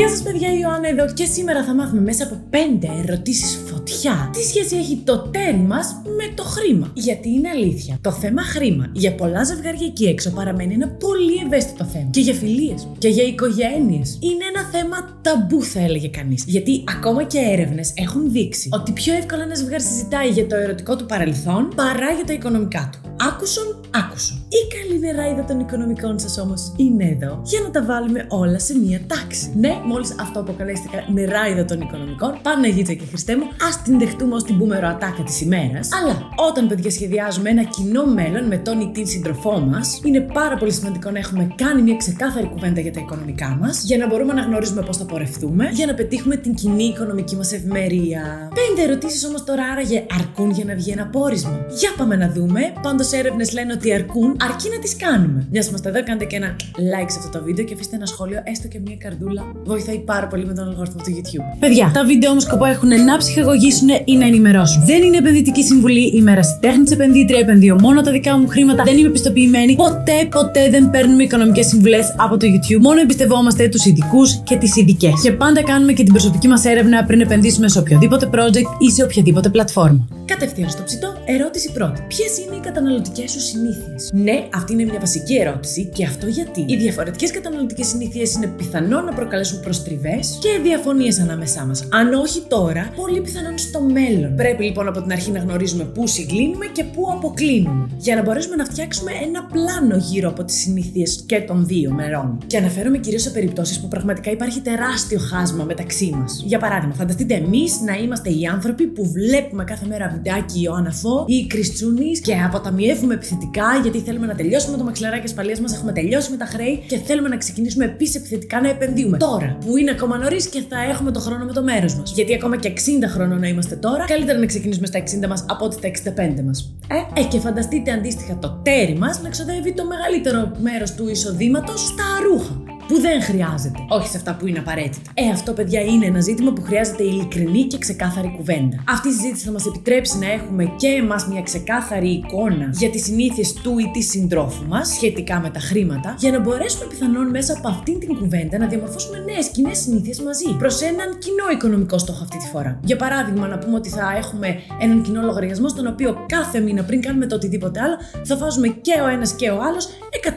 Γεια σας, παιδιά, η Ιωάννα εδώ και σήμερα θα μάθουμε μέσα από 5 ερωτήσεις φωτιά τι σχέση έχει το τέρι μας με το χρήμα. Γιατί είναι αλήθεια, το θέμα χρήμα για πολλά ζευγάρια εκεί έξω παραμένει ένα πολύ ευαίσθητο θέμα. Και για φιλίες και για οικογένειες. Είναι ένα θέμα ταμπού, θα έλεγε κανείς. Γιατί ακόμα και έρευνες έχουν δείξει ότι πιο εύκολα ένα ζευγάρι συζητάει για το ερωτικό του παρελθόν παρά για τα οικονομικά του. Άκουσον, άκουσον. Η καλή νεράιδα των οικονομικών σας όμως είναι εδώ για να τα βάλουμε όλα σε μία τάξη. Ναι, μόλις αυτό αποκαλέστηκα νεράιδα των οικονομικών, Παναγίτσα και Χριστέ μου, ας την δεχτούμε ως την μπούμερο ατάκα της ημέρας. Αλλά όταν παιδιά σχεδιάζουμε ένα κοινό μέλλον με τον ή την σύντροφό μας, είναι πάρα πολύ σημαντικό να έχουμε κάνει μια ξεκάθαρη κουβέντα για τα οικονομικά μας, για να μπορούμε να γνωρίζουμε πώς θα πορευτούμε, για να πετύχουμε την κοινή οικονομική μας ευημερία. Πέντε ερωτήσεις όμως τώρα άραγε αρκούν για να βγει ένα πόρισμα. Για πάμε να δούμε. Πάντως έρευνες λένε ότι αρκούν, αρκεί να τις κάνουμε. Μιας είμαστε εδώ, κάντε και ένα like σε αυτό το βίντεο και αφήστε ένα σχόλιο, έστω και μια καρδούλα. Βοηθάει πάρα πολύ με τον αλγόριθμο του YouTube. Παιδιά, τα βίντεο όμως σκοπό έχουν να ψυχαγωγήσουν ή να ενημερώσουν. Δεν είναι επενδυτική συμβουλή, είμαι ερασιτέχνη επενδύτρια, επενδύω μόνο τα δικά μου χρήματα, δεν είμαι πιστοποιημένη. Ποτέ, ποτέ δεν παίρνουμε οικονομικές συμβουλές από το YouTube. Μόνο εμπιστευόμαστε τους ειδικούς και τις ειδικές. Και πάντα κάνουμε και την προσωπική μας έρευνα πριν επενδύσουμε σε οποιοδήποτε project ή σε οποιαδήποτε πλατφόρμα. Κατευθείαν στο ψητό, ερώτηση πρώτη. Ποιες είναι οι καταναλωτικές σου συνήθειες; Ναι, αυτή είναι μια βασική ερώτηση και αυτό γιατί οι διαφορετικές καταναλωτικές συνήθειες είναι πιθανό να προκαλέσουν προστριβές και διαφωνίες ανάμεσά μας. Αν όχι τώρα, πολύ πιθανόν στο μέλλον. Πρέπει λοιπόν από την αρχή να γνωρίζουμε πού συγκλίνουμε και πού αποκλίνουμε. Για να μπορέσουμε να φτιάξουμε ένα πλάνο γύρω από τις συνήθειες και των δύο μερών. Και αναφέρομαι κυρίως σε περιπτώσεις που πραγματικά υπάρχει τεράστιο χάσμα μεταξύ μας. Για παράδειγμα, φανταστείτε εμείς να είμαστε οι άνθρωποι που βλέπουμε κάθε μέρα βιντεάκι ο Αναφό ή η Κριστούνη και αποταμιεύουμε επιθετικά γιατί θέλουμε να τελειώσουμε το μαξιλαράκι ασφαλείας μας, έχουμε τελειώσει με τα χρέη και θέλουμε να ξεκινήσουμε επίσης επιθετικά να επενδύουμε. Τώρα, που είναι ακόμα νωρίς και θα έχουμε το χρόνο με το μέρος μας. Γιατί ακόμα και 60 χρόνων να είμαστε τώρα, καλύτερα να ξεκινήσουμε στα 60 μας από ότι στα 65 μας. Ε, ε, και φανταστείτε αντίστοιχα το τέρι μας να ξοδεύει το μεγαλύτερο μέρος του εισοδήματος στα ρούχα που δεν χρειάζεται. Όχι σε αυτά που είναι απαραίτητα. Ε, αυτό, παιδιά, είναι ένα ζήτημα που χρειάζεται ειλικρινή και ξεκάθαρη κουβέντα. Αυτή η συζήτηση θα μας επιτρέψει να έχουμε και εμάς μια ξεκάθαρη εικόνα για τις συνήθειες του ή της συντρόφου μας σχετικά με τα χρήματα, για να μπορέσουμε πιθανόν μέσα από αυτήν την κουβέντα να διαμορφώσουμε νέες κοινές συνήθειες μαζί προς έναν κοινό οικονομικό στόχο αυτή τη φορά. Για παράδειγμα, να πούμε ότι θα έχουμε έναν κοινό λογαριασμό στον οποίο κάθε μήνα πριν κάνουμε το οτιδήποτε άλλο θα βάζουμε και ο ένας και ο άλλος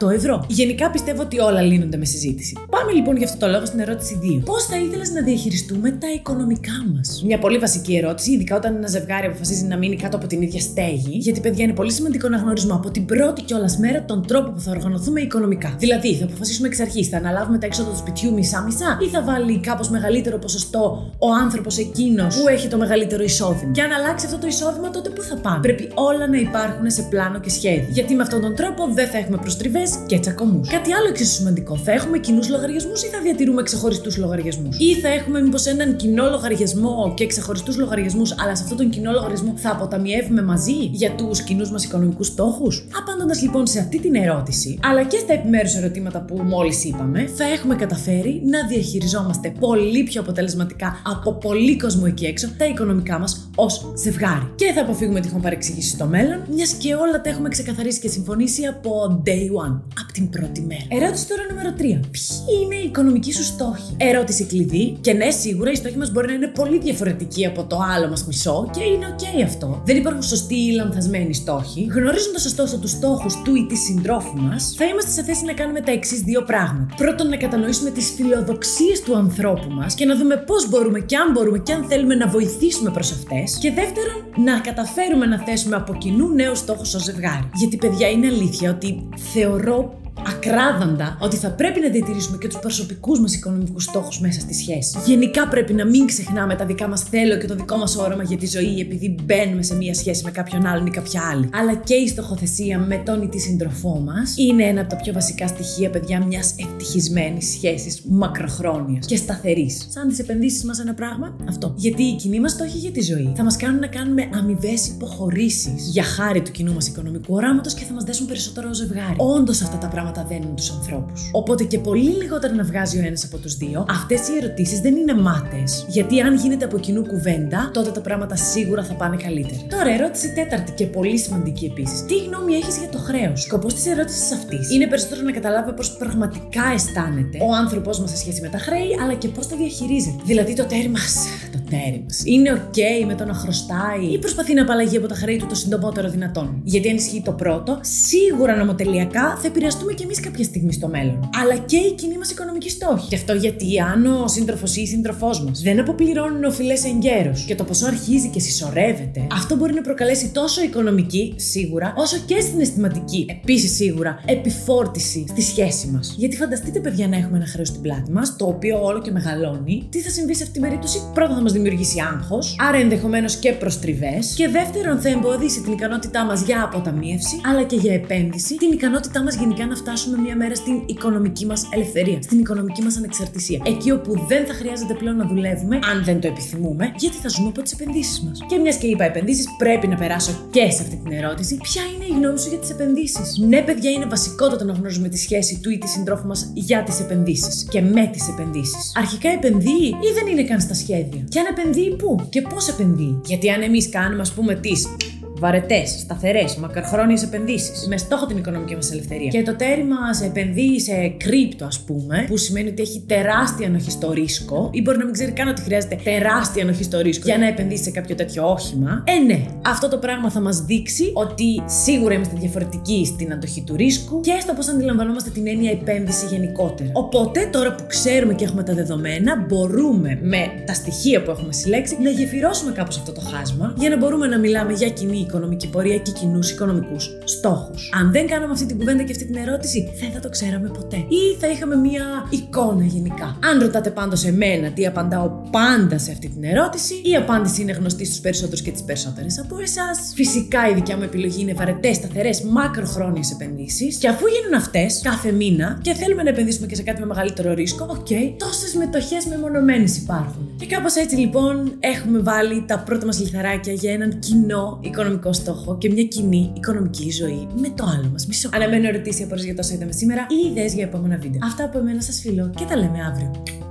100 ευρώ. Γενικά πιστεύω ότι όλα λύνονται με συζήτηση. Πάμε λοιπόν για αυτό το λόγο στην ερώτηση 2. Πώς θα ήθελες να διαχειριστούμε τα οικονομικά μας; Μια πολύ βασική ερώτηση, ειδικά όταν ένα ζευγάρι αποφασίζει να μείνει κάτω από την ίδια στέγη, γιατί παιδιά είναι πολύ σημαντικό να γνωρίζουμε από την πρώτη κιόλας μέρα τον τρόπο που θα οργανωθούμε οικονομικά. Δηλαδή, θα αποφασίσουμε εξ αρχής, θα αναλάβουμε τα έξοδα του σπιτιού μισά-μισά ή θα βάλει κάπως μεγαλύτερο ποσοστό ο άνθρωπος εκείνος που έχει το μεγαλύτερο εισόδημα. Και αν αλλάξει αυτό το εισόδημα, τότε πού θα πάμε. Πρέπει όλα να υπάρχουν σε πλάνο και σχέδιο. Γιατί με αυτόν τον τρόπο δεν θα έχουμε προστριβές και τσακωμούς. Κάτι άλλο εξίσου σημαντικό, θα έχουμε κοινούς λογαριασμούς ή θα διατηρούμε ξεχωριστούς λογαριασμούς; Ή θα έχουμε μήπως έναν κοινό λογαριασμό και ξεχωριστούς λογαριασμούς, αλλά σε αυτόν τον κοινό λογαριασμό θα αποταμιεύουμε μαζί για τους κοινούς μας οικονομικούς στόχους; Απάντοντα λοιπόν σε αυτή την ερώτηση, αλλά και στα επιμέρους ερωτήματα που μόλις είπαμε, θα έχουμε καταφέρει να διαχειριζόμαστε πολύ πιο αποτελεσματικά από πολύ κόσμο εκεί έξω τα οικονομικά μας ως ζευγάρι. Και θα αποφύγουμε τυχόν παρεξηγήσεις στο μέλλον, μιας και όλα τα έχουμε ξεκαθαρίσει και συμφωνήσει από day one, από την πρώτη μέρα. Ερώτηση τώρα νούμερο 3. Ποιοι είναι οι οικονομικοί σου στόχοι; Ερώτηση κλειδί. Και ναι, σίγουρα οι στόχοι μας μπορεί να είναι πολύ διαφορετικοί από το άλλο μας μισό και είναι OK αυτό. Δεν υπάρχουν σωστοί ή λανθασμένοι στόχοι. Γνωρίζοντας ωστόσο τους στόχους του ή της συντρόφου μας, θα είμαστε σε θέση να κάνουμε τα εξής δύο πράγματα. Πρώτον, να κατανοήσουμε τις φιλοδοξίες του ανθρώπου μας και να δούμε πώς μπορούμε και αν μπορούμε και αν θέλουμε να βοηθήσουμε προς αυτές. Και δεύτερον, να καταφέρουμε να θέσουμε από κοινού νέους στόχους ως ζευγάρι. Γιατί, παιδιά, είναι αλήθεια ότι θεωρώ ακράδαντα ότι θα πρέπει να διατηρήσουμε και τους προσωπικούς μας οικονομικούς στόχους μέσα στη σχέση. Γενικά πρέπει να μην ξεχνάμε τα δικά μας θέλω και το δικό μας όραμα για τη ζωή επειδή μπαίνουμε σε μία σχέση με κάποιον άλλον ή κάποια άλλη. Αλλά και η στοχοθεσία με τον ή τη σύντροφό μας είναι ένα από τα πιο βασικά στοιχεία, παιδιά, μιας ευτυχισμένης σχέσης μακροχρόνιας και σταθερής. Σαν τις επενδύσεις μας ένα πράγμα, αυτό. Γιατί οι κοινοί μας στόχοι για τη ζωή θα μας κάνουν να κάνουμε αμοιβές υποχωρήσεις για χάρη του κοινού μας οικονομικού οράματος και θα μας δέσουν περισσότερο ω ζευγάρι. Όντως αυτά τα πράγματα πράγματα δένουν τους ανθρώπους. Οπότε και πολύ λιγότερο να βγάζει ο ένας από τους δύο, αυτές οι ερωτήσεις δεν είναι μάτε. Γιατί αν γίνεται από κοινού κουβέντα, τότε τα πράγματα σίγουρα θα πάνε καλύτερα. Τώρα, ερώτηση τέταρτη και πολύ σημαντική επίσης. Τι γνώμη έχεις για το χρέος; Σκοπός της ερώτησης αυτής είναι περισσότερο να καταλάβει πώς πραγματικά αισθάνεται ο άνθρωπό μας σε σχέση με τα χρέη, αλλά και πώς τα διαχειρίζεται. Δηλαδή το τέρμα. Το τέρμα. Είναι OK με το να χρωστάει ή προσπαθεί να απαλλαγεί από τα χρέη του το συντομότερο δυνατόν. Γιατί αν ισχύει το πρώτο, σίγουρα νομοτελειακά θα επηρεαστούμε κι εμείς κάποια στιγμή στο μέλλον. Αλλά και η κοινή μας οικονομική στόχη. Και αυτό γιατί αν ο σύντροφος ή η σύντροφός μας δεν αποπληρώνουν οφειλές εγκαίρως και το ποσό αρχίζει και συσσωρεύεται, αυτό μπορεί να προκαλέσει τόσο οικονομική, σίγουρα, όσο και συναισθηματική, επίσης σίγουρα, επιφόρτιση στη σχέση μας. Γιατί φανταστείτε, παιδιά, να έχουμε ένα χρέος στην πλάτη μας, το οποίο όλο και μεγαλώνει, τι θα συμβεί σε αυτήν την περίπτωση; Πρώτα θα μας δημιουργήσει άγχος, άρα ενδεχομένως και προστριβές. Και δεύτερον, θα εμποδίσει την ικανότητά μας για αποταμίευση, αλλά και για επένδυση, την ικανότητά μας γενικά να φτάσουμε μια μέρα στην οικονομική μας ελευθερία, στην οικονομική μας ανεξαρτησία. Εκεί όπου δεν θα χρειάζεται πλέον να δουλεύουμε, αν δεν το επιθυμούμε, γιατί θα ζούμε από τις επενδύσεις μας. Και μιας και είπα επενδύσεις, πρέπει να περάσω και σε αυτή την ερώτηση. Ποια είναι η γνώμη σου για τις επενδύσεις; Ναι, παιδιά, είναι βασικότατο να γνωρίζουμε τη σχέση του ή της συντρόφου μας για τις επενδύσεις και με τις επενδύσεις. Αρχικά επενδύει ή δεν είναι καν στα σχέδια; Και αν επενδύει πού και πώς επενδύει. Γιατί αν εμείς κάνουμε, ας πούμε, τις βαρετές, σταθερές, μακροχρόνιες επενδύσεις, με στόχο την οικονομική μας ελευθερία. Και το τέρι μας επενδύει σε κρύπτο, ας πούμε, που σημαίνει ότι έχει τεράστια ανοχή στο ρίσκο, ή μπορεί να μην ξέρει καν ότι χρειάζεται τεράστια ανοχή στο ρίσκο για να επενδύσει σε κάποιο τέτοιο όχημα. Ε, ναι, αυτό το πράγμα θα μας δείξει ότι σίγουρα είμαστε διαφορετικοί στην αντοχή του ρίσκου και στο πώς αντιλαμβανόμαστε την έννοια επένδυση γενικότερα. Οπότε, τώρα που ξέρουμε και έχουμε τα δεδομένα, μπορούμε με τα στοιχεία που έχουμε συλλέξει να γεφυρώσουμε κάπως αυτό το χάσμα για να μπορούμε να μιλάμε για κοινή οικονομική πορεία και κοινούς οικονομικούς στόχους. Αν δεν κάναμε αυτή την κουβέντα και αυτή την ερώτηση, δεν θα το ξέραμε ποτέ. Ή θα είχαμε μία εικόνα γενικά. Αν ρωτάτε πάντως εμένα τι απαντάω πάντα σε αυτή την ερώτηση, η απάντηση είναι γνωστή στους περισσότερους και τις περισσότερες από εσάς. Φυσικά η δικιά μου επιλογή είναι βαρετές, σταθερές, μακροχρόνιες επενδύσεις. Και αφού γίνουν αυτές κάθε μήνα και θέλουμε να επενδύσουμε και σε κάτι με μεγαλύτερο ρίσκο, OK, okay, τόσες μετοχές μεμονωμένες υπάρχουν. Και κάπως έτσι λοιπόν έχουμε βάλει τα πρώτα μας λιθαράκια για έναν κοινό οικονομικό οικονομικό στόχο και μια κοινή οικονομική ζωή με το άλλο μας μισό. Αναμένω ερωτήσεις από για τόσο είδαμε σήμερα ή ιδέες για επόμενα βίντεο. Αυτά από εμένα σας φιλώ και τα λέμε αύριο.